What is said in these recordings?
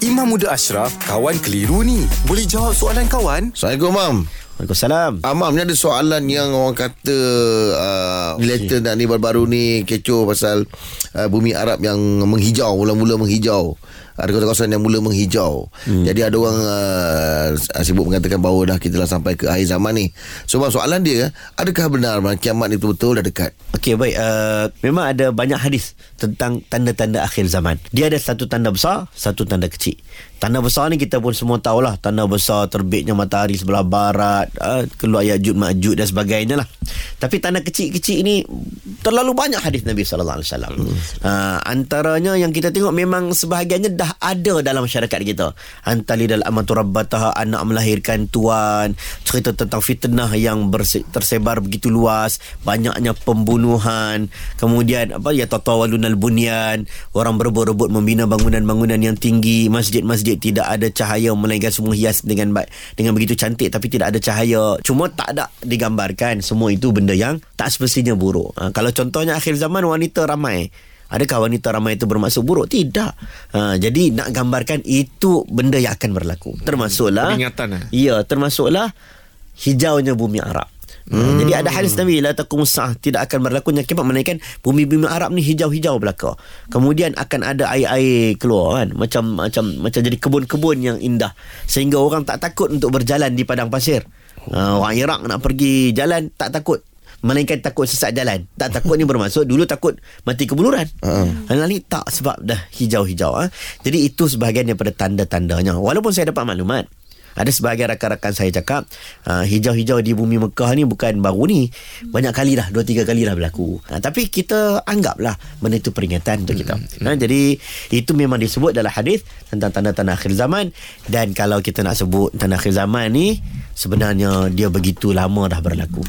Imam Muda Ashraf, kawan keliru ni. Boleh jawab soalan kawan? Assalamualaikum, Mam. Waalaikumsalam. Amam ni ada soalan yang orang kata uh, related nak ni baru-baru ni kecoh pasal uh, bumi Arab yang menghijau mula-mula menghijau ada kawasan-kawasan yang mula menghijau. Hmm. Jadi ada orang uh, sibuk mengatakan bahawa dah kita dah sampai ke akhir zaman ni. So bang, soalan dia, adakah benar bang, kiamat itu betul dah dekat? Okey baik uh, memang ada banyak hadis tentang tanda-tanda akhir zaman. Dia ada satu tanda besar, satu tanda kecil. Tanda besar ni kita pun semua tahulah tanda besar terbitnya matahari sebelah barat, uh, keluar Yajud Majud dan sebagainya lah. Tapi tanda kecil-kecil ini terlalu banyak hadis Nabi sallallahu alaihi wasallam. Hmm. Uh, antaranya yang kita tengok memang sebahagiannya dah ada dalam masyarakat kita. Antali dalam amatu rabbataha anak melahirkan tuan, cerita tentang fitnah yang berse- tersebar begitu luas, banyaknya pembunuhan, kemudian apa ya tatawalunal bunyan, orang berebut-rebut membina bangunan-bangunan yang tinggi, masjid-masjid tidak ada cahaya melainkan semua hias dengan baik dengan begitu cantik tapi tidak ada cahaya. Cuma tak ada digambarkan semua itu benda yang tak semestinya buruk. Ha, kalau contohnya akhir zaman wanita ramai Adakah wanita ramai itu bermaksud buruk? Tidak. Ha, jadi nak gambarkan itu benda yang akan berlaku. Termasuklah Peringatan, eh? Ya, termasuklah hijaunya bumi Arab. Hmm. Jadi ada hadis Nabi la taqum sa'ah tidak akan berlakunya kiamat melainkan bumi-bumi Arab ni hijau-hijau belaka. Kemudian akan ada air-air keluar kan macam macam macam jadi kebun-kebun yang indah sehingga orang tak takut untuk berjalan di padang pasir. Uh, orang Iraq nak pergi jalan tak takut melainkan takut sesat jalan. Tak takut ni bermaksud dulu takut mati kebuluran. Uh. ni tak sebab dah hijau-hijau ah. Jadi itu sebahagian daripada tanda-tandanya. Walaupun saya dapat maklumat ada sebahagian rakan-rakan saya cakap uh, hijau-hijau di bumi Mekah ni bukan baru ni. Banyak kali dah, dua tiga kali dah berlaku. Uh, tapi kita anggaplah benda itu peringatan untuk kita. Uh, jadi itu memang disebut dalam hadis tentang tanda-tanda akhir zaman dan kalau kita nak sebut tanda akhir zaman ni sebenarnya dia begitu lama dah berlaku.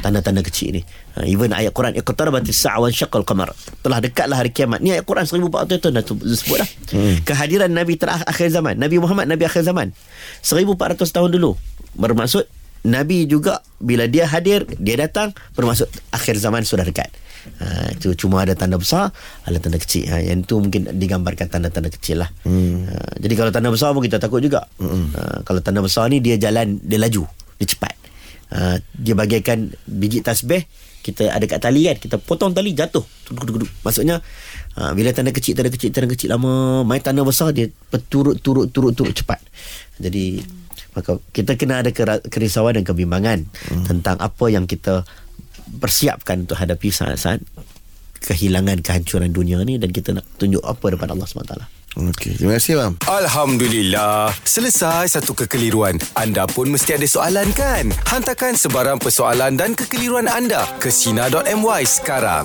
Tanda-tanda kecil ni. Uh, even ayat Quran iqtarabatis sa'a wa syaqqal qamar. Telah dekatlah hari kiamat. Ni ayat Quran 1400 tahun dah disebut dah. Hmm. Kehadiran Nabi terakhir zaman, Nabi Muhammad Nabi akhir zaman. 1400 tahun dulu. Bermaksud Nabi juga bila dia hadir, dia datang bermaksud akhir zaman sudah dekat. Ha, itu cuma ada tanda besar, ada tanda kecil. Ha, yang tu mungkin digambarkan tanda-tanda kecil lah. Hmm. Ha, jadi kalau tanda besar pun kita takut juga. Hmm. Ha, kalau tanda besar ni dia jalan, dia laju, dia cepat. Ha, dia bagaikan biji tasbih kita ada kat tali kan kita potong tali jatuh maksudnya ha, bila tanda kecil tanda kecil tanda kecil lama main tanda besar dia berturut turut turut turut cepat jadi maka kita kena ada kerisauan dan kebimbangan hmm. tentang apa yang kita persiapkan untuk hadapi saat-saat kehilangan kehancuran dunia ni dan kita nak tunjuk apa daripada Allah SWT. Okey, terima kasih bang. Alhamdulillah, selesai satu kekeliruan. Anda pun mesti ada soalan kan? Hantarkan sebarang persoalan dan kekeliruan anda ke Sina.my sekarang.